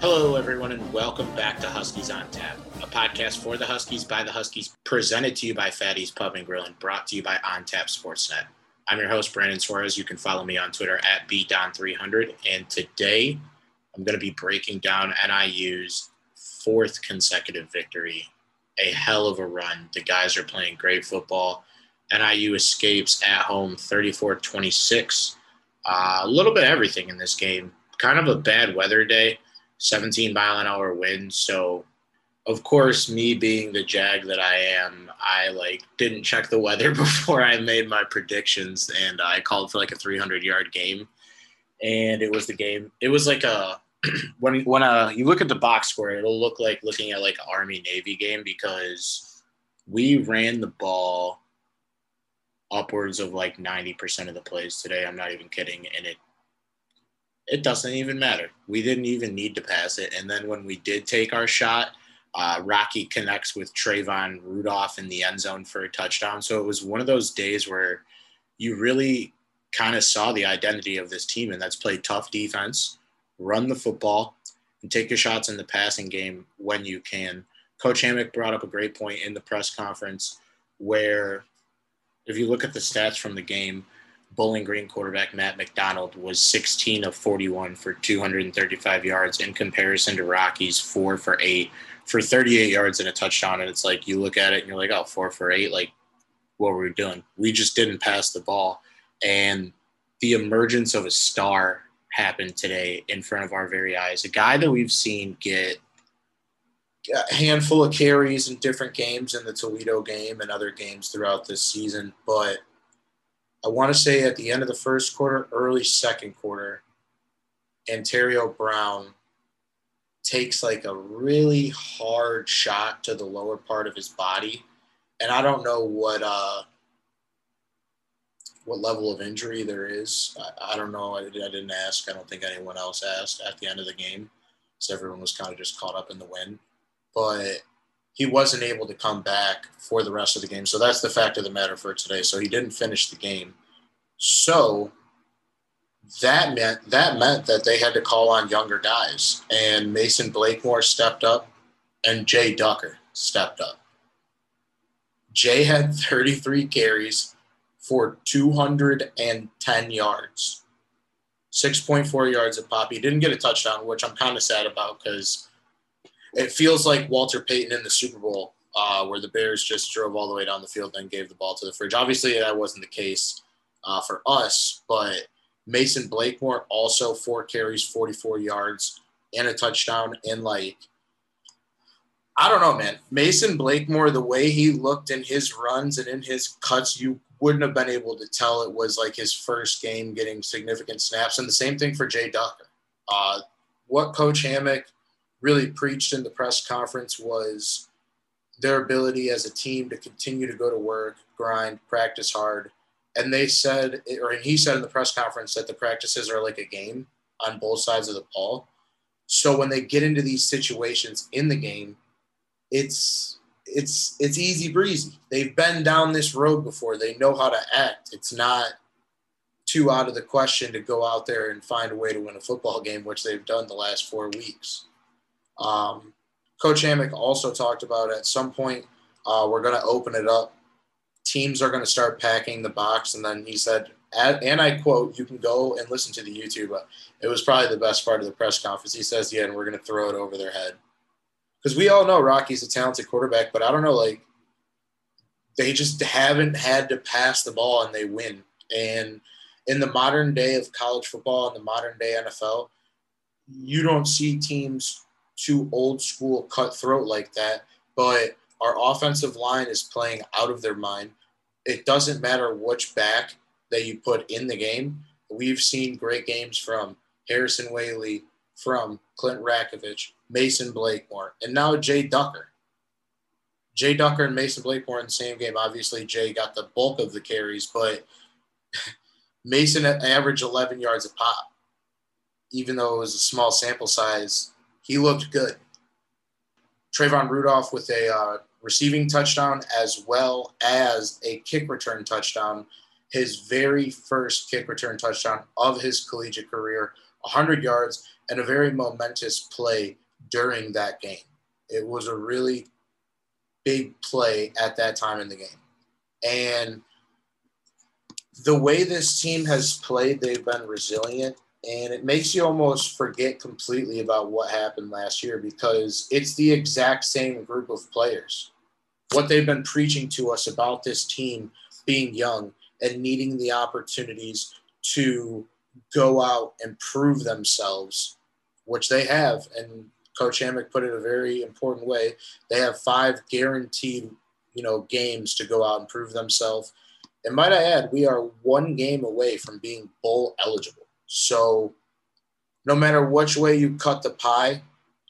Hello, everyone, and welcome back to Huskies on Tap, a podcast for the Huskies by the Huskies, presented to you by Fatty's Pub and Grill and brought to you by On Tap Sportsnet. I'm your host, Brandon Suarez. You can follow me on Twitter at BDon300. And today I'm going to be breaking down NIU's fourth consecutive victory. A hell of a run. The guys are playing great football. NIU escapes at home 34 26. Uh, a little bit everything in this game. Kind of a bad weather day 17 mile an hour wind. So, of course, me being the jag that I am, I like didn't check the weather before I made my predictions, and I called for like a 300 yard game. And it was the game. It was like a when when uh you look at the box score, it'll look like looking at like Army Navy game because we ran the ball upwards of like 90% of the plays today. I'm not even kidding. And it it doesn't even matter. We didn't even need to pass it. And then when we did take our shot, uh, Rocky connects with Trayvon Rudolph in the end zone for a touchdown. So it was one of those days where you really kind of saw the identity of this team, and that's play tough defense, run the football, and take your shots in the passing game when you can. Coach Hammock brought up a great point in the press conference where, if you look at the stats from the game, Bowling Green quarterback Matt McDonald was 16 of 41 for 235 yards in comparison to Rocky's four for eight for 38 yards and a touchdown. And it's like you look at it and you're like, oh, four for eight. Like, what were we doing? We just didn't pass the ball. And the emergence of a star happened today in front of our very eyes. A guy that we've seen get a handful of carries in different games in the Toledo game and other games throughout this season, but I want to say at the end of the first quarter, early second quarter, Antario Brown takes like a really hard shot to the lower part of his body. And I don't know what uh, what level of injury there is. I, I don't know. I, I, didn't ask. I don't think anyone else asked at the end of the game. So everyone was kind of just caught up in the win. But he wasn't able to come back for the rest of the game. So that's the fact of the matter for today. So he didn't finish the game. So that meant that meant that they had to call on younger guys, and Mason Blakemore stepped up, and Jay Ducker stepped up. Jay had 33 carries for 210 yards, 6.4 yards of pop. He didn't get a touchdown, which I'm kind of sad about because it feels like Walter Payton in the Super Bowl, uh, where the Bears just drove all the way down the field and gave the ball to the fridge. Obviously, that wasn't the case uh, for us, but Mason Blakemore also four carries, 44 yards, and a touchdown. And like, I don't know, man. Mason Blakemore, the way he looked in his runs and in his cuts, you wouldn't have been able to tell it was like his first game getting significant snaps. And the same thing for Jay Ducker. Uh, what Coach Hammock really preached in the press conference was their ability as a team to continue to go to work, grind, practice hard. And they said, or he said in the press conference that the practices are like a game on both sides of the ball. So when they get into these situations in the game, it's it's it's easy breezy. They've been down this road before. They know how to act. It's not too out of the question to go out there and find a way to win a football game, which they've done the last four weeks. Um, Coach Hammock also talked about at some point uh, we're going to open it up. Teams are going to start packing the box, and then he said, and I quote, "You can go and listen to the YouTube." It was probably the best part of the press conference. He says, "Yeah, and we're going to throw it over their head," because we all know Rocky's a talented quarterback, but I don't know, like they just haven't had to pass the ball and they win. And in the modern day of college football and the modern day NFL, you don't see teams too old school cutthroat like that, but our offensive line is playing out of their mind. It doesn't matter which back that you put in the game. We've seen great games from Harrison Waylee, from Clint Ratkovich, Mason Blakemore, and now Jay Ducker. Jay Ducker and Mason Blakemore in the same game. Obviously, Jay got the bulk of the carries, but Mason averaged 11 yards a pop. Even though it was a small sample size, he looked good. Trayvon Rudolph with a uh, receiving touchdown as well as a kick return touchdown. His very first kick return touchdown of his collegiate career 100 yards, and a very momentous play during that game. It was a really big play at that time in the game. And the way this team has played, they've been resilient. And it makes you almost forget completely about what happened last year because it's the exact same group of players. What they've been preaching to us about this team being young and needing the opportunities to go out and prove themselves, which they have. And Coach Hammock put it a very important way. They have five guaranteed, you know, games to go out and prove themselves. And might I add, we are one game away from being bowl eligible. So no matter which way you cut the pie,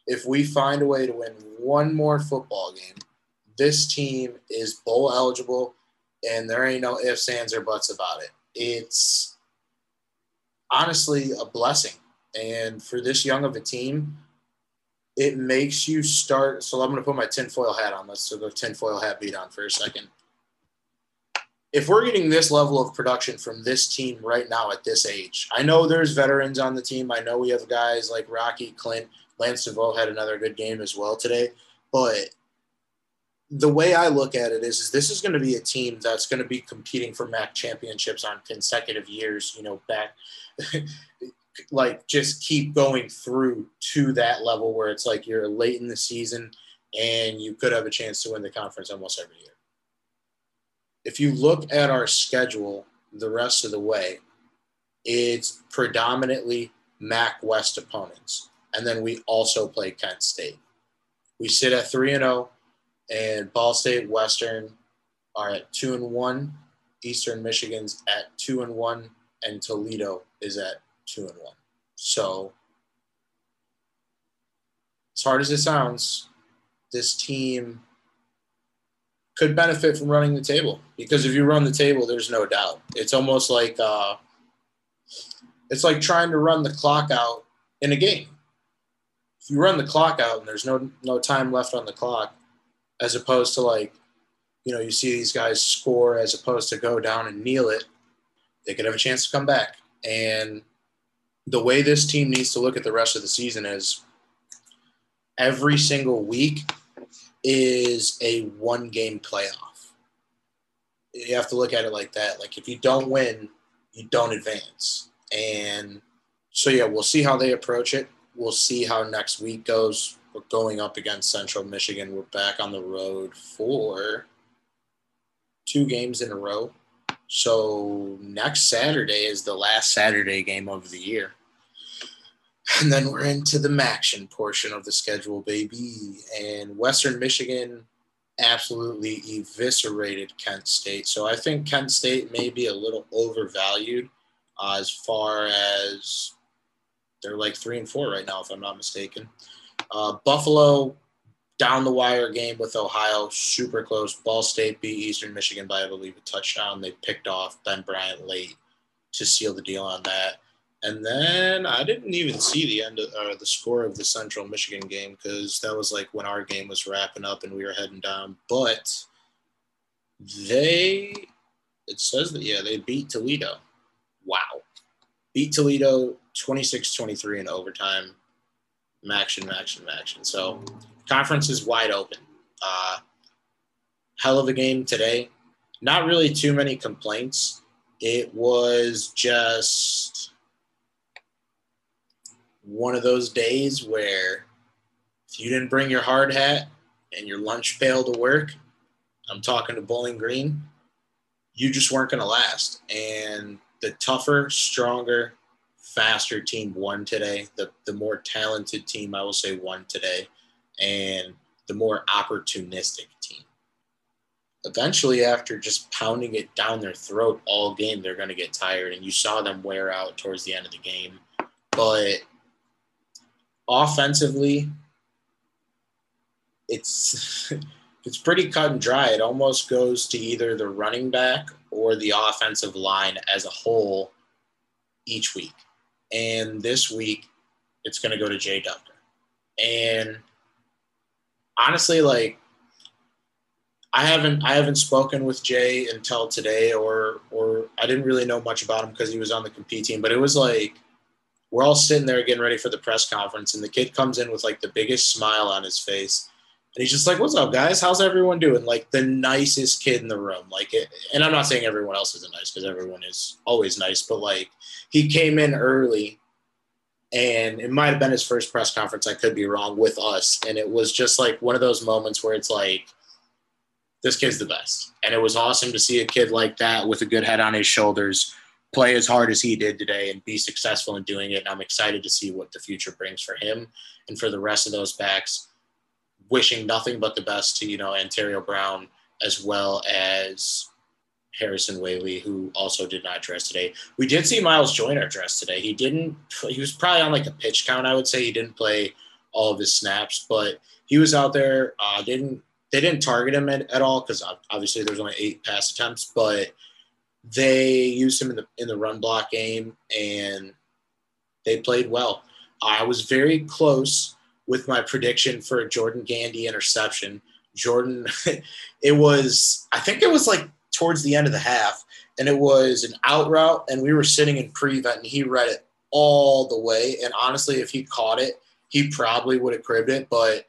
if we find a way to win one more football game, this team is bowl eligible and there ain't no ifs, ands, or buts about it. It's honestly a blessing. And for this young of a team, it makes you start. So I'm going to put my tinfoil hat on. Let's go tinfoil hat beat on for a second. If we're getting this level of production from this team right now at this age, I know there's veterans on the team. I know we have guys like Rocky, Clint, Lance Deveaux had another good game as well today. But the way I look at it is, is this is going to be a team that's going to be competing for MAC championships on consecutive years. You know, back like just keep going through to that level where it's like you're late in the season and you could have a chance to win the conference almost every year. If you look at our schedule the rest of the way, it's predominantly MAC West opponents. And then we also play Kent State. We sit at 3 and 0 and Ball State Western are at 2 and 1. Eastern Michigan's at 2 and 1 and Toledo is at two and one. So, as hard as it sounds, this team could benefit from running the table because if you run the table, there's no doubt. It's almost like uh, it's like trying to run the clock out in a game. If you run the clock out and there's no no time left on the clock, as opposed to like, you know, you see these guys score as opposed to go down and kneel it, they could have a chance to come back. And the way this team needs to look at the rest of the season is every single week is a one game playoff. You have to look at it like that. Like if you don't win, you don't advance. And so yeah, we'll see how they approach it. We'll see how next week goes. We're going up against Central Michigan. We're back on the road for two games in a row. So next Saturday is the last Saturday game of the year. And then we're into the MACtion portion of the schedule, baby. And Western Michigan absolutely eviscerated Kent State. So I think Kent State may be a little overvalued uh, as far as they're like three and four right now, if I'm not mistaken. Uh, Buffalo down the wire game with Ohio, super close. Ball State beat Eastern Michigan by, I believe, a touchdown. They picked off Ben Bryant late to seal the deal on that. And then I didn't even see the end of uh, the score of the Central Michigan game because that was like when our game was wrapping up and we were heading down. But they, it says that, yeah, they beat Toledo. Wow. Beat Toledo 26 23 in overtime. Action, action, action. So, conference is wide open. Uh, hell of a game today. Not really too many complaints. It was just one of those days where if you didn't bring your hard hat and your lunch pail to work, I'm talking to Bowling Green, you just weren't going to last. And the tougher, stronger, faster team won today. The, the more talented team, I will say, won today. And the more opportunistic team. Eventually, after just pounding it down their throat all game, they're going to get tired. And you saw them wear out towards the end of the game. But offensively, it's it's pretty cut and dry. It almost goes to either the running back or the offensive line as a whole each week. And this week, it's going to go to Jay Ducker. And honestly, like I haven't I haven't spoken with Jay until today, or or I didn't really know much about him because he was on the compete team. But it was like we're all sitting there getting ready for the press conference, and the kid comes in with like the biggest smile on his face. And he's just like, "What's up, guys? How's everyone doing?" Like the nicest kid in the room. Like, it, and I'm not saying everyone else isn't nice because everyone is always nice, but like he came in early, and it might have been his first press conference. I could be wrong with us, and it was just like one of those moments where it's like, this kid's the best, and it was awesome to see a kid like that with a good head on his shoulders play as hard as he did today and be successful in doing it. And I'm excited to see what the future brings for him and for the rest of those backs. Wishing nothing but the best to, you know, Antario Brown as well as Harrison Waylee, who also did not dress today. We did see Myles Joyner dress today. He didn't, he was probably on like a pitch count, I would say. He didn't play all of his snaps, but he was out there. Uh, didn't, they didn't target him at, at all because obviously there's only eight pass attempts, but they used him in the in the run block game and they played well. I was very close with my prediction for a Jordan Gandy interception. Jordan, it was I think it was like towards the end of the half, and it was an out route, and we were sitting in prevent, and he read it all the way. And honestly, if he caught it, he probably would have cribbed it, but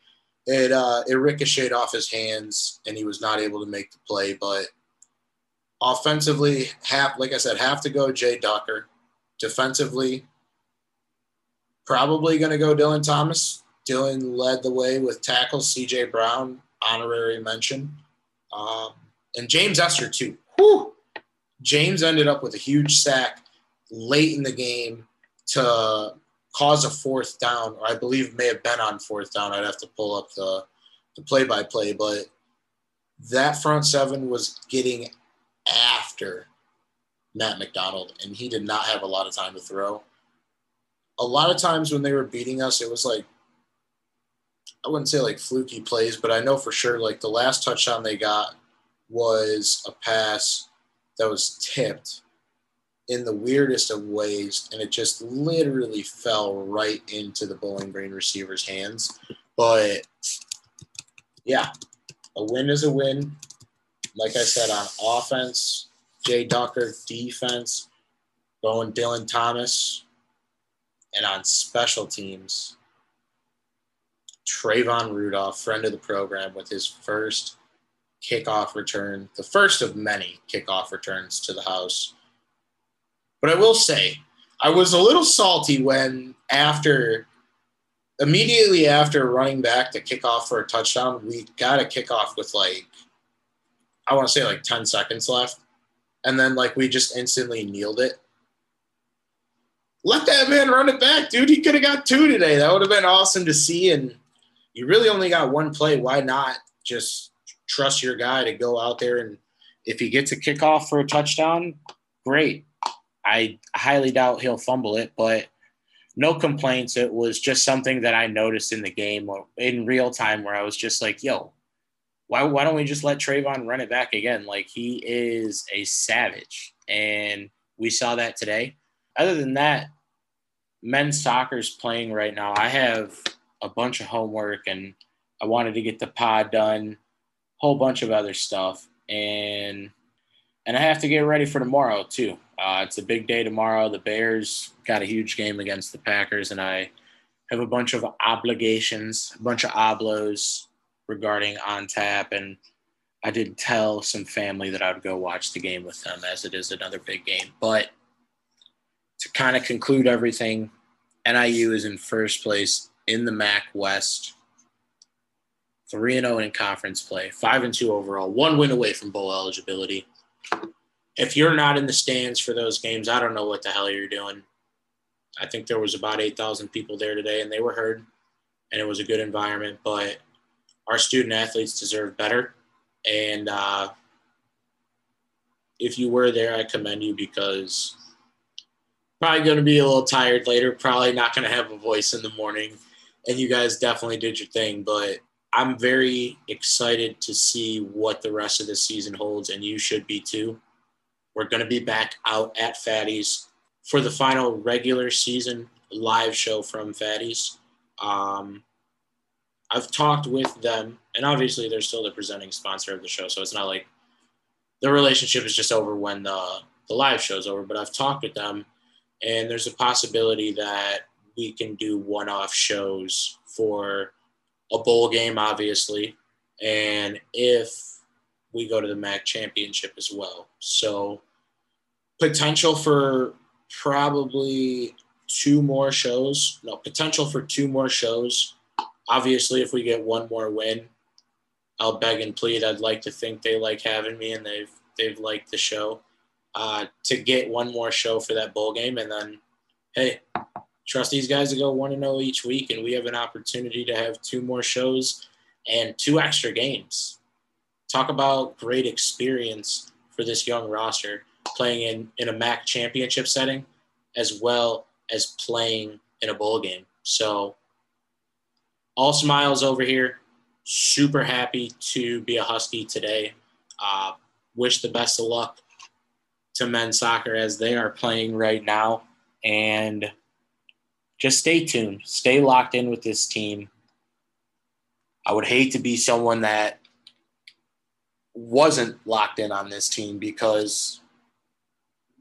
it uh, it ricocheted off his hands, and he was not able to make the play. But Offensively, half like I said, have to go Jay Ducker. Defensively, probably going to go Dylan Thomas. Dylan led the way with tackles. CJ Brown, honorary mention, um, and James Ester too. Whew. James ended up with a huge sack late in the game to cause a fourth down, or I believe may have been on fourth down. I'd have to pull up the the play by play, but that front seven was getting after Matt McDonald, and he did not have a lot of time to throw. A lot of times when they were beating us, it was like I wouldn't say like fluky plays, but I know for sure like the last touchdown they got was a pass that was tipped in the weirdest of ways, and it just literally fell right into the Bowling Green receiver's hands. But yeah, a win is a win like I said, on offense, Jay Ducker, defense, going Dylan Thomas, and on special teams, Trayvon Rudolph, friend of the program, with his first kickoff return, the first of many kickoff returns to the house. But I will say, I was a little salty when after immediately after running back to kick off for a touchdown, we got a kickoff with like I want to say like 10 seconds left. And then like we just instantly kneeled it. Let that man run it back, dude. He could have got two today. That would have been awesome to see. And you really only got one play. Why not just trust your guy to go out there and if he gets a kickoff for a touchdown, great. I highly doubt he'll fumble it, but no complaints. It was just something that I noticed in the game in real time where I was just like, yo, why, why don't we just let Trayvon run it back again? Like he is a savage. And we saw that today. Other than that, men's soccer is playing right now. I have a bunch of homework and I wanted to get the pod done, whole bunch of other stuff. And and I have to get ready for tomorrow too. Uh, it's a big day tomorrow. The Bears got a huge game against the Packers, and I have a bunch of obligations, a bunch of oblos regarding on tap and I did tell some family that I would go watch the game with them as it is another big game. But to kind of conclude everything, NIU is in first place in the MAC West. 3 and 0 in conference play, 5 and 2 overall, one win away from bowl eligibility. If you're not in the stands for those games, I don't know what the hell you're doing. I think there was about 8,000 people there today and they were heard and it was a good environment, but our student athletes deserve better. And uh, if you were there, I commend you because probably going to be a little tired later, probably not going to have a voice in the morning. And you guys definitely did your thing, but I'm very excited to see what the rest of the season holds, and you should be too. We're going to be back out at Fatty's for the final regular season live show from Fatty's. Um, I've talked with them, and obviously they're still the presenting sponsor of the show, so it's not like the relationship is just over when the the live show's over. But I've talked with them, and there's a possibility that we can do one-off shows for a bowl game, obviously, and if we go to the MAC championship as well. So potential for probably two more shows. No, potential for two more shows. Obviously, if we get one more win, I'll beg and plead. I'd like to think they like having me and they've they've liked the show. Uh, to get one more show for that bowl game, and then, hey, trust these guys to go one and zero oh each week, and we have an opportunity to have two more shows and two extra games. Talk about great experience for this young roster playing in, in a MAC championship setting as well as playing in a bowl game. So, all smiles over here. Super happy to be a Husky today. Uh, wish the best of luck to men's soccer as they are playing right now. And just stay tuned, stay locked in with this team. I would hate to be someone that wasn't locked in on this team because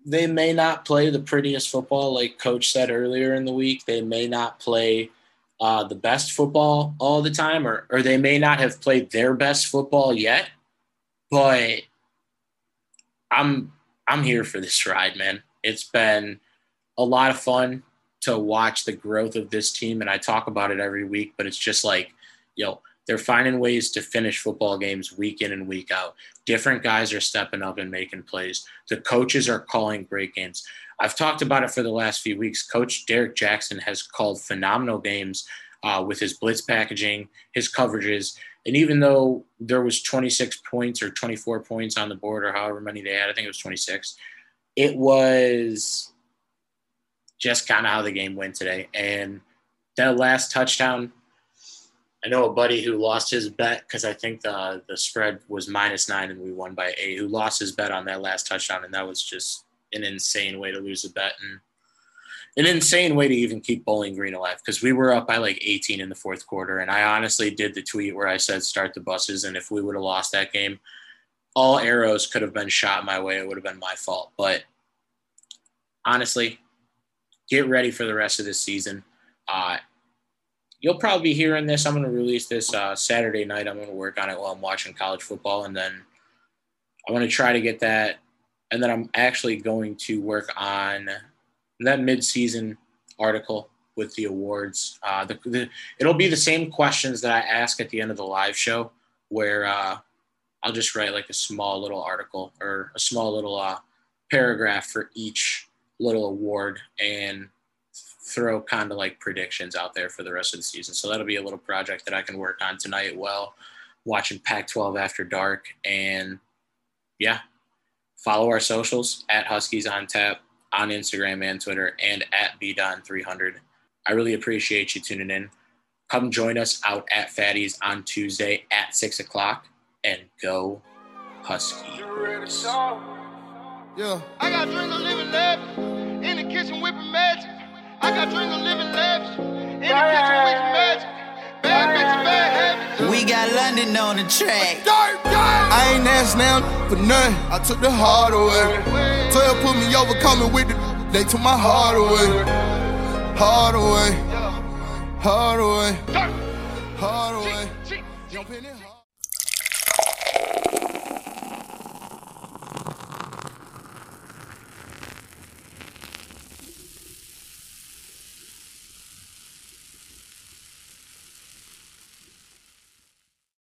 they may not play the prettiest football, like Coach said earlier in the week. They may not play uh, the best football all the time, or, or they may not have played their best football yet. But I'm I'm here for this ride, man. It's been a lot of fun to watch the growth of this team, and I talk about it every week. But it's just like, yo, they're finding ways to finish football games week in and week out. Different guys are stepping up and making plays. The coaches are calling great games. I've talked about it for the last few weeks. Coach Derek Jackson has called phenomenal games uh, with his blitz packaging, his coverages. And even though there was 26 points or 24 points on the board or however many they had, I think it was 26, it was just kind of how the game went today. And that last touchdown I know a buddy who lost his bet because I think the the spread was minus nine and we won by eight. Who lost his bet on that last touchdown, and that was just an insane way to lose a bet and an insane way to even keep Bowling Green alive because we were up by like 18 in the fourth quarter. And I honestly did the tweet where I said start the buses, and if we would have lost that game, all arrows could have been shot my way. It would have been my fault. But honestly, get ready for the rest of this season. Uh, you'll probably be hearing this. I'm going to release this uh, Saturday night. I'm going to work on it while I'm watching college football, and then I'm going to try to get that. And then I'm actually going to work on that mid-season article with the awards. Uh, the, the, it'll be the same questions that I ask at the end of the live show, where uh, I'll just write like a small little article or a small little uh, paragraph for each little award, and throw kind of like predictions out there for the rest of the season. So that'll be a little project that I can work on tonight while watching Pac 12 after dark. And yeah, follow our socials at Huskies on Tap on Instagram and Twitter and at BDon300. I really appreciate you tuning in. Come join us out at Fatty's on Tuesday at 6 o'clock and go Husky. Yeah. I got dreams of living left in the kitchen whipping magic. I got of living lavish. In the kitchen with magic. Bad bitch, bad habits. We got London on the track. I ain't asked now for nothing. I took the heart away. 12 put me over, coming with the. They took my heart away. Heart away. Heart away. Heart away.